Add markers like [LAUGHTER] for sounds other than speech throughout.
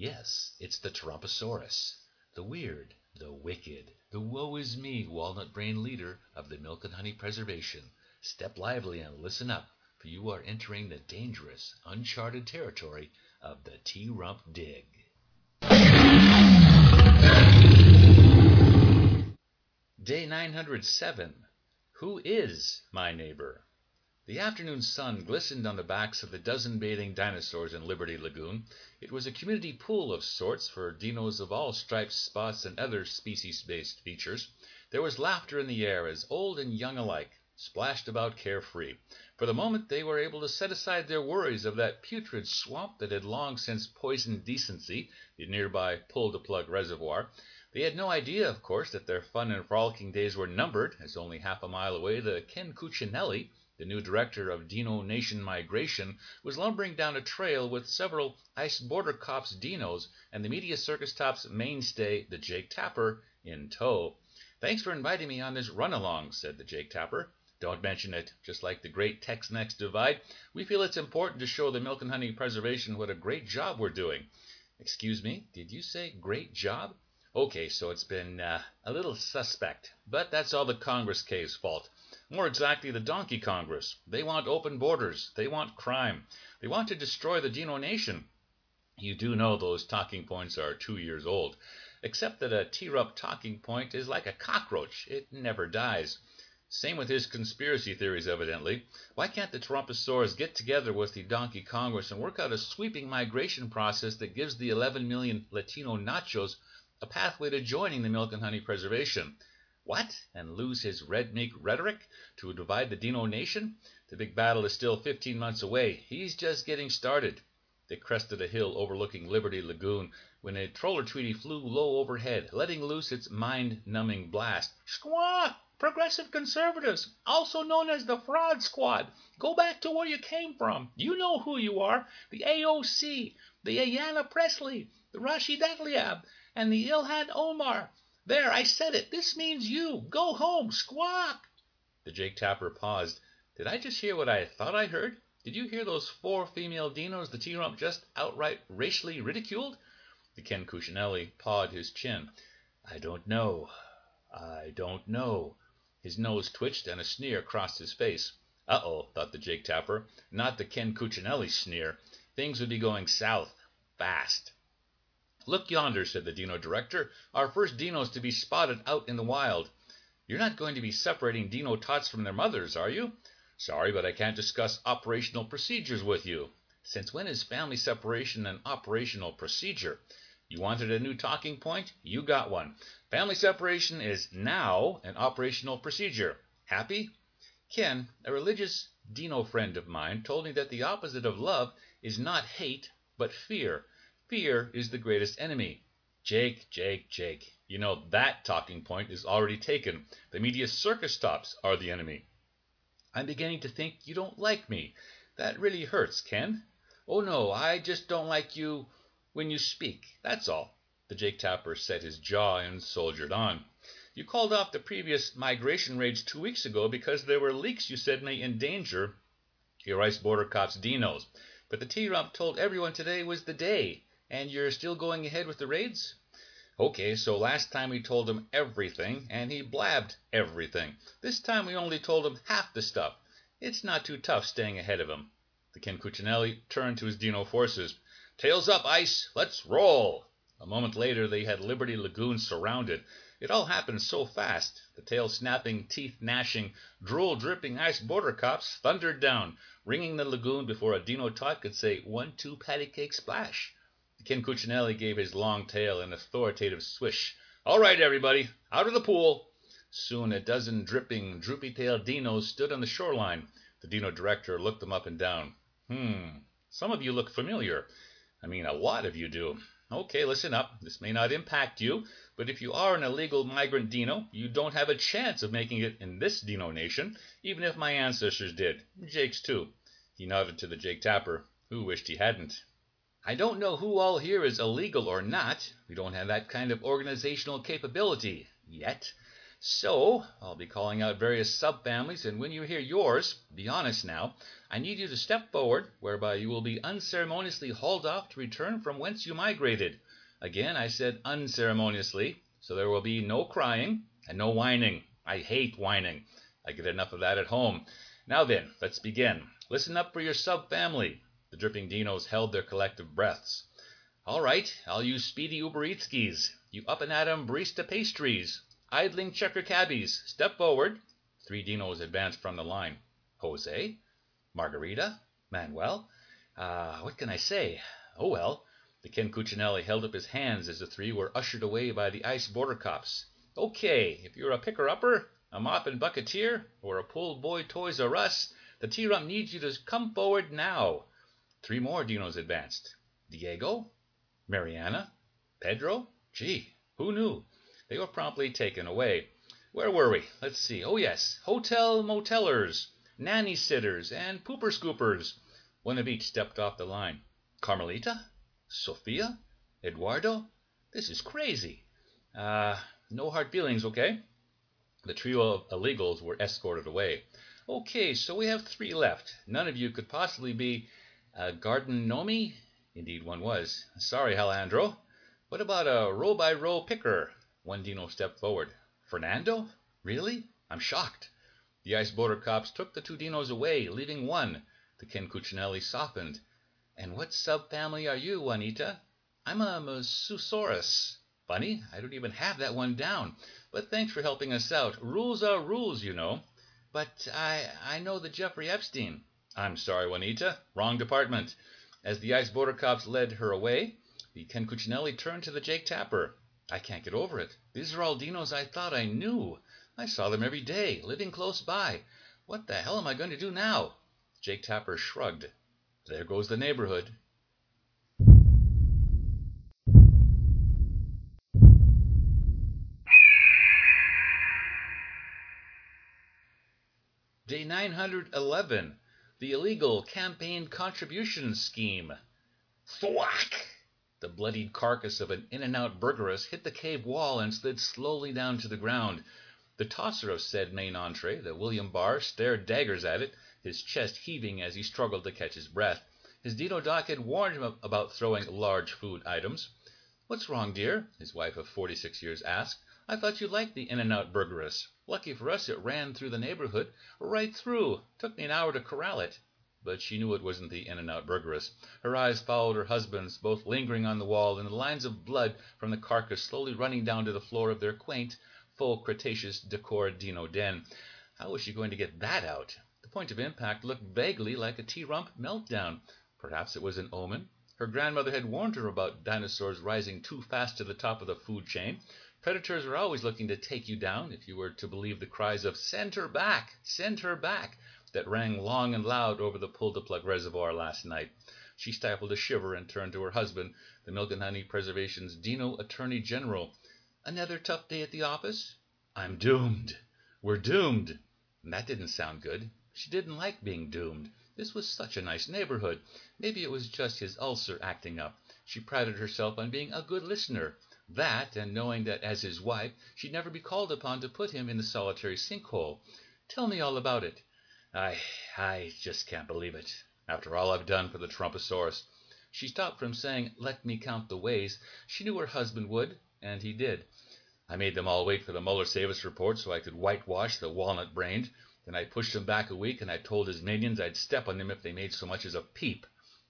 Yes, it's the Tarumposaurus, the weird, the wicked, the woe is me, walnut brain leader of the Milk and Honey Preservation. Step lively and listen up, for you are entering the dangerous, uncharted territory of the T Rump Dig. Day 907. Who is my neighbor? The afternoon sun glistened on the backs of the dozen bathing dinosaurs in Liberty Lagoon. It was a community pool of sorts for dinos of all stripes, spots, and other species based features. There was laughter in the air as old and young alike splashed about carefree. For the moment they were able to set aside their worries of that putrid swamp that had long since poisoned decency, the nearby Pull to Plug Reservoir. They had no idea, of course, that their fun and frolicking days were numbered, as only half a mile away the Ken Cuccinelli, the new director of Dino Nation Migration, was lumbering down a trail with several Ice Border Cops dinos and the Media Circus Top's mainstay, the Jake Tapper, in tow. Thanks for inviting me on this run along, said the Jake Tapper. Don't mention it. Just like the great Tex-Mex divide, we feel it's important to show the Milk and Honey Preservation what a great job we're doing. Excuse me, did you say great job? Okay, so it's been uh, a little suspect, but that's all the Congress K's fault. More exactly, the Donkey Congress. They want open borders. They want crime. They want to destroy the Dino Nation. You do know those talking points are two years old, except that a T-Rup talking point is like a cockroach. It never dies. Same with his conspiracy theories, evidently. Why can't the Tarumposaurus get together with the Donkey Congress and work out a sweeping migration process that gives the 11 million Latino nachos a pathway to joining the Milk and Honey Preservation. What? And lose his red mink rhetoric to divide the Dino Nation? The big battle is still 15 months away. He's just getting started. They crested a hill overlooking Liberty Lagoon when a troller treaty flew low overhead, letting loose its mind-numbing blast. Squawk! Progressive Conservatives, also known as the Fraud Squad, go back to where you came from. You know who you are. The AOC, the Ayanna Pressley, the Rashid Tlaib, and the Ilhan Omar. There, I said it. This means you. Go home. Squawk. The Jake Tapper paused. Did I just hear what I thought I heard? Did you hear those four female dinos the T-Rump just outright racially ridiculed? The Ken Cuccinelli pawed his chin. I don't know. I don't know. His nose twitched and a sneer crossed his face. Uh-oh, thought the Jake Tapper. Not the Ken Cuccinelli sneer. Things would be going south. Fast. Look yonder, said the Dino Director. Our first dinos to be spotted out in the wild. You're not going to be separating Dino tots from their mothers, are you? Sorry, but I can't discuss operational procedures with you. Since when is family separation an operational procedure? You wanted a new talking point? You got one. Family separation is now an operational procedure. Happy? Ken, a religious Dino friend of mine, told me that the opposite of love is not hate, but fear. Fear is the greatest enemy. Jake, Jake, Jake. You know that talking point is already taken. The media circus tops are the enemy. I'm beginning to think you don't like me. That really hurts, Ken. Oh no, I just don't like you when you speak. That's all. The Jake Tapper set his jaw and soldiered on. You called off the previous migration raids two weeks ago because there were leaks you said may endanger your ice border cops dinos. But the T-Rump told everyone today was the day. And you're still going ahead with the raids? Okay, so last time we told him everything, and he blabbed everything. This time we only told him half the stuff. It's not too tough staying ahead of him. The Ken Cuccinelli turned to his Dino forces. Tails up, Ice! Let's roll! A moment later they had Liberty Lagoon surrounded. It all happened so fast. The tail snapping, teeth gnashing, drool dripping ice border cops thundered down, ringing the lagoon before a Dino tot could say one two patty cake splash. Ken Cuccinelli gave his long tail an authoritative swish. All right, everybody, out of the pool. Soon a dozen dripping, droopy-tailed dinos stood on the shoreline. The dino director looked them up and down. Hmm, some of you look familiar. I mean, a lot of you do. Okay, listen up. This may not impact you, but if you are an illegal migrant dino, you don't have a chance of making it in this dino nation, even if my ancestors did. Jake's too. He nodded to the Jake Tapper, who wished he hadn't. I don't know who all here is illegal or not. We don't have that kind of organizational capability yet. So, I'll be calling out various subfamilies, and when you hear yours, be honest now, I need you to step forward, whereby you will be unceremoniously hauled off to return from whence you migrated. Again, I said unceremoniously, so there will be no crying and no whining. I hate whining. I get enough of that at home. Now then, let's begin. Listen up for your subfamily. The dripping dinos held their collective breaths. All right, I'll use speedy Uber Eatskis. You up and atom barista pastries. Idling checker cabbies, step forward. Three dinos advanced from the line. Jose? Margarita? Manuel? Uh, what can I say? Oh well. The Ken Cuccinelli held up his hands as the three were ushered away by the ice border cops. Okay, if you're a picker-upper, a mop and bucketeer, or a pull boy Toys R Us, the T-Rump needs you to come forward now. Three more dinos advanced. Diego? Mariana? Pedro? Gee, who knew? They were promptly taken away. Where were we? Let's see. Oh, yes. Hotel motellers, nanny sitters, and pooper scoopers. One of each stepped off the line. Carmelita? Sophia? Eduardo? This is crazy. Uh, no hard feelings, okay? The trio of illegals were escorted away. Okay, so we have three left. None of you could possibly be uh, Garden Nomi? Indeed, one was. Sorry, Alejandro. What about a row by row picker? One Dino stepped forward. Fernando? Really? I'm shocked. The ice border cops took the two dinos away, leaving one. The Ken Cuccinelli softened. And what subfamily are you, Juanita? I'm a Mosasaurus. Funny, I don't even have that one down. But thanks for helping us out. Rules are rules, you know. But I I know the Jeffrey Epstein. I'm sorry, Juanita. Wrong department. As the ice border cops led her away, the Ken Cuccinelli turned to the Jake Tapper. I can't get over it. These are all dinos I thought I knew. I saw them every day, living close by. What the hell am I going to do now? Jake Tapper shrugged. There goes the neighborhood. Day 911. The illegal campaign contribution scheme. Thwack! The bloodied carcass of an In and Out burgeress hit the cave wall and slid slowly down to the ground. The tosser of said main entree, the William Barr, stared daggers at it, his chest heaving as he struggled to catch his breath. His Dino Doc had warned him about throwing large food items. "What's wrong, dear?" his wife of forty six years asked. "I thought you liked the In and Out burgeress. Lucky for us it ran through the neighborhood, right through. Took me an hour to corral it but she knew it wasn't the In and Out burgeress. Her eyes followed her husband's, both lingering on the wall, and the lines of blood from the carcass slowly running down to the floor of their quaint, full Cretaceous decor dino den. How was she going to get that out? The point of impact looked vaguely like a T-rump meltdown. Perhaps it was an omen. Her grandmother had warned her about dinosaurs rising too fast to the top of the food chain. Predators are always looking to take you down, if you were to believe the cries of "Send her back! Send her back!" that rang long and loud over the Pull to Plug Reservoir last night. She stifled a shiver and turned to her husband, the Milk and Honey Preservation's Dino Attorney General. "Another tough day at the office?" "I'm doomed. We're doomed." That didn't sound good. She didn't like being doomed. This was such a nice neighborhood. Maybe it was just his ulcer acting up. She prided herself on being a good listener. That, and knowing that as his wife she'd never be called upon to put him in the solitary sinkhole. "Tell me all about it. I I just can't believe it. After all I've done for the Trumposaurus." She stopped from saying, "Let me count the ways." She knew her husband would, and he did. I made them all wait for the Mueller Savis report so I could whitewash the walnut brained. Then I pushed them back a week, and I told his minions I'd step on them if they made so much as a peep.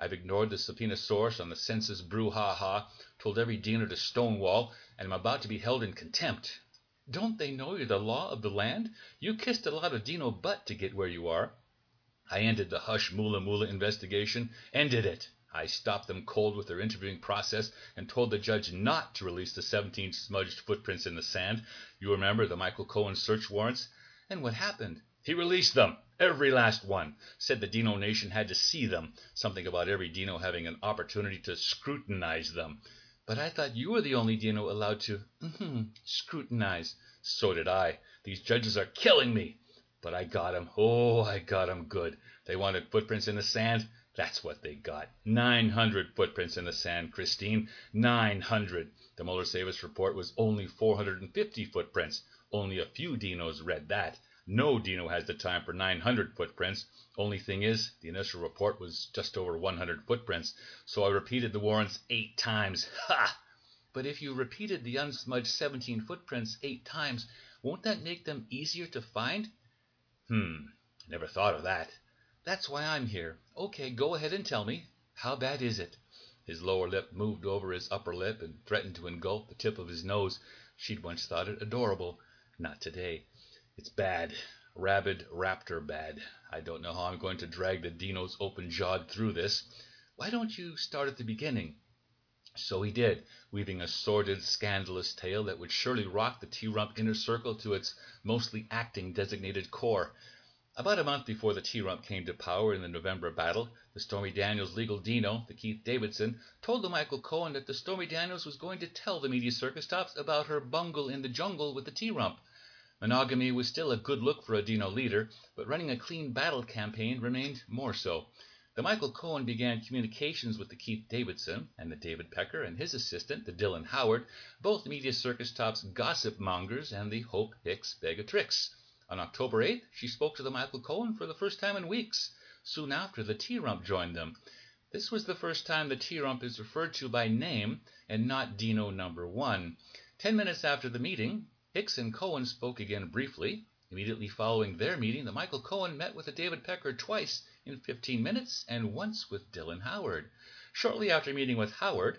I've ignored the Subpoenosaurus on the census brouhaha, told every Dino to stonewall, and am about to be held in contempt. Don't they know you're the law of the land? You kissed a lot of Dino butt to get where you are. I ended the Hush Moola Moola investigation. Ended it. I stopped them cold with their interviewing process and told the judge not to release the 17 smudged footprints in the sand. You remember the Michael Cohen search warrants? And what happened? He released them. Every last one. Said the Dino Nation had to see them. Something about every Dino having an opportunity to scrutinize them. But I thought you were the only Dino allowed to mm-hmm, scrutinize. So did I. These judges are killing me. But I got 'em. Oh, I got 'em good. They wanted footprints in the sand. That's what they got. Nine hundred footprints in the sand, Christine. Nine hundred. The Mueller Savis report was only 450 footprints. Only a few dinos read that. No dino has the time for 900 footprints. Only thing is, the initial report was just over 100 footprints, so I repeated the warrants eight times. [LAUGHS] Ha! But if you repeated the unsmudged 17 footprints eight times, won't that make them easier to find? Hmm, never thought of that. That's why I'm here. Okay, go ahead and tell me. How bad is it? His lower lip moved over his upper lip and threatened to engulf the tip of his nose. She'd once thought it adorable. Not today. It's bad. Rabid raptor bad. I don't know how I'm going to drag the dinos open jawed through this. Why don't you start at the beginning? So he did, weaving a sordid, scandalous tale that would surely rock the T Rump inner circle to its mostly acting designated core. About a month before the T Rump came to power in the November battle, the Stormy Daniels legal Dino, the Keith Davidson, told the Michael Cohen that the Stormy Daniels was going to tell the media circus tops about her bungle in the jungle with the T Rump. Monogamy was still a good look for a Dino leader, but running a clean battle campaign remained more so. The Michael Cohen began communications with the Keith Davidson and the David Pecker and his assistant, the Dylan Howard, both media circus tops gossip mongers and the Hope Hicks bag of tricks. On October 8th, she spoke to the Michael Cohen for the first time in weeks. Soon after, the T-Rump joined them. This was the first time the T-Rump is referred to by name and not Dino number one. Ten minutes after the meeting, Hicks and Cohen spoke again briefly. Immediately following their meeting, the Michael Cohen met with the David Pecker twice in 15 minutes and once with Dylan Howard. Shortly after meeting with Howard,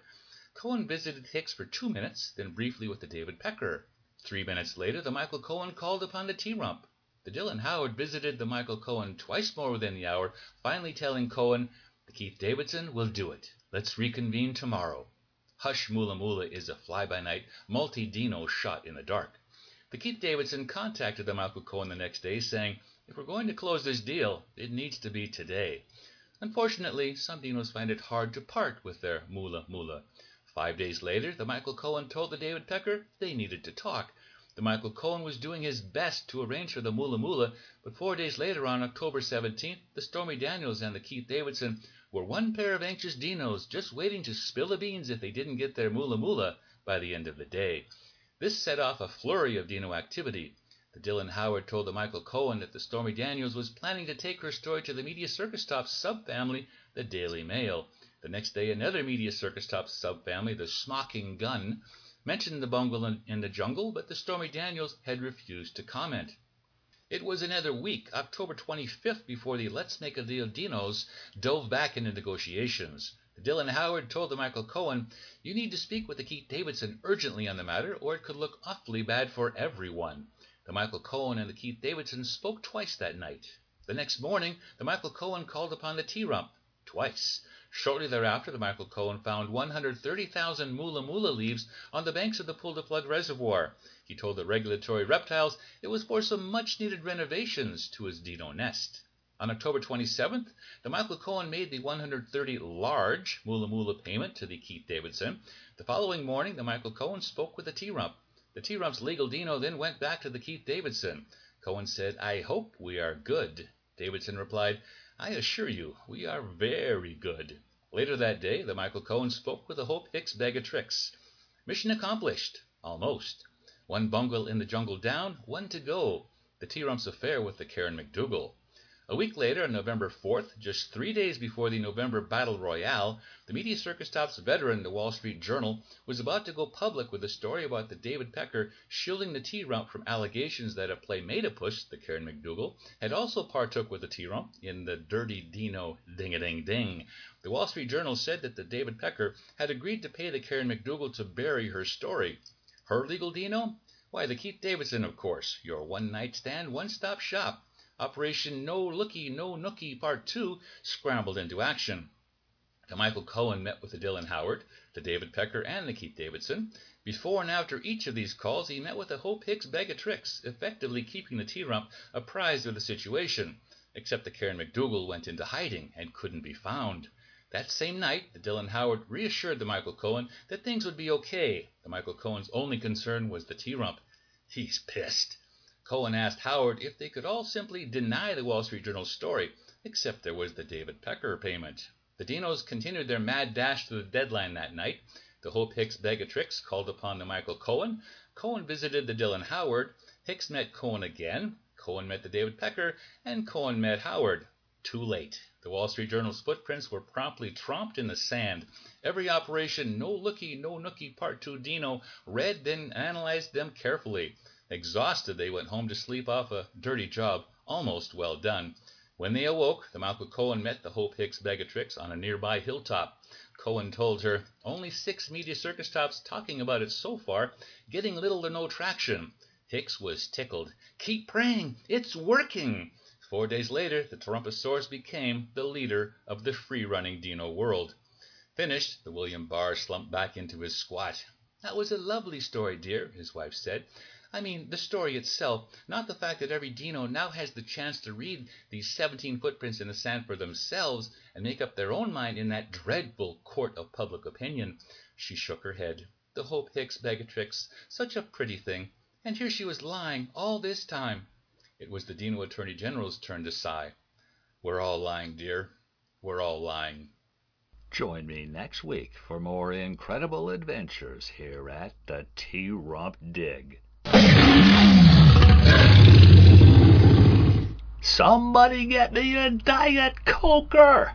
Cohen visited Hicks for two minutes, then briefly with the David Pecker. Three minutes later, the Michael Cohen called upon the T-Rump. The Dylan Howard visited the Michael Cohen twice more within the hour, finally telling Cohen, "The Keith Davidson will do it. Let's reconvene tomorrow." Hush Mula Mula is a fly-by-night, multi-dino shot in the dark. The Keith Davidson contacted the Michael Cohen the next day, saying, "If we're going to close this deal, it needs to be today." Unfortunately, some dinos find it hard to part with their Mula Mula. Five days later, the Michael Cohen told the David Pecker they needed to talk. The Michael Cohen was doing his best to arrange for the Mula Mula, but four days later, on October 17th, the Stormy Daniels and the Keith Davidson were one pair of anxious dinos just waiting to spill the beans if they didn't get their Mula Mula by the end of the day. This set off a flurry of Dino activity. The Dylan Howard told the Michael Cohen that the Stormy Daniels was planning to take her story to the Media Circus Top subfamily, the Daily Mail. The next day, another Media Circus Top subfamily, the Smocking Gun, mentioned the bungle in, the jungle, but the Stormy Daniels had refused to comment. It was another week, October 25th, before the Let's Make a Deal Dinos dove back into negotiations. Dylan Howard told the Michael Cohen, You need to speak with the Keith Davidson urgently on the matter, or it could look awfully bad for everyone. The Michael Cohen and the Keith Davidson spoke twice that night. The next morning, the Michael Cohen called upon the T-Rump twice. Shortly thereafter, the Michael Cohen found 130,000 Mula Mula leaves on the banks of the Pool to Flood Reservoir. He told the regulatory reptiles it was for some much needed renovations to his Dino nest. On October 27th, the Michael Cohen made the 130 large Mula Mula payment to the Keith Davidson. The following morning, the Michael Cohen spoke with the T-Rump. The T-Rump's legal Dino then went back to the Keith Davidson. Cohen said, I hope we are good. Davidson replied, I assure you, we are very good. Later that day, the Michael Cohen spoke with the Hope Hicks bag of tricks. Mission accomplished. Almost. One bungle in the jungle down, one to go. The T-Rump's affair with the Karen McDougal. A week later, on November 4th, just three days before the November Battle Royale, the Media Circus Tops veteran, the Wall Street Journal, was about to go public with a story about the David Pecker shielding the T-Rump from allegations that a Playmatopus, the Karen McDougal, had also partook with the T-Rump in the Dirty Dino Ding-a-Ding-Ding. The Wall Street Journal said that the David Pecker had agreed to pay the Karen McDougal to bury her story. Her legal Dino? Why, the Keith Davidson, of course, your one-night stand, one-stop shop. Operation No Looky No Nookie Part 2 scrambled into action. The Michael Cohen met with the Dylan Howard, the David Pecker, and the Keith Davidson. Before and after each of these calls, he met with the Hope Hicks bag of tricks, effectively keeping the T-Rump apprised of the situation. Except that Karen McDougal went into hiding and couldn't be found. That same night, the Dylan Howard reassured the Michael Cohen that things would be okay. The Michael Cohen's only concern was the T-Rump. He's pissed. Cohen asked Howard if they could all simply deny the Wall Street Journal story, except there was the David Pecker payment. The Dinos continued their mad dash to the deadline that night. The Hope Hicks bag of tricks called upon the Michael Cohen. Cohen visited the Dylan Howard. Hicks met Cohen again, Cohen met the David Pecker, and Cohen met Howard. Too late. The Wall Street Journal's footprints were promptly tromped in the sand. Every operation No Looky, No Nookie Part 2 Dino read and analyzed them carefully. Exhausted, they went home to sleep off a dirty job almost well done. When they awoke, the Michael Cohen met the Hope Hicks bag of tricks on a nearby hilltop. Cohen told her, Only six media circus tops talking about it so far, getting little or no traction. Hicks was tickled. Keep praying, it's working. Four days later, the Tarumposaurus became the leader of the free-running dino world. Finished, the William Barr slumped back into his squat. That was a lovely story, dear, his wife said. I mean the story itself, not the fact that every dino now has the chance to read these 17 footprints in the sand for themselves and make up their own mind in that dreadful court of public opinion. She shook her head. The Hope Hicks bag of tricks, such a pretty thing, and here she was lying all this time. It was the Dino Attorney General's turn to sigh. We're all lying, dear. We're all lying. Join me next week for more incredible adventures here at the T Rump Dig. Somebody get me a Diet Coker!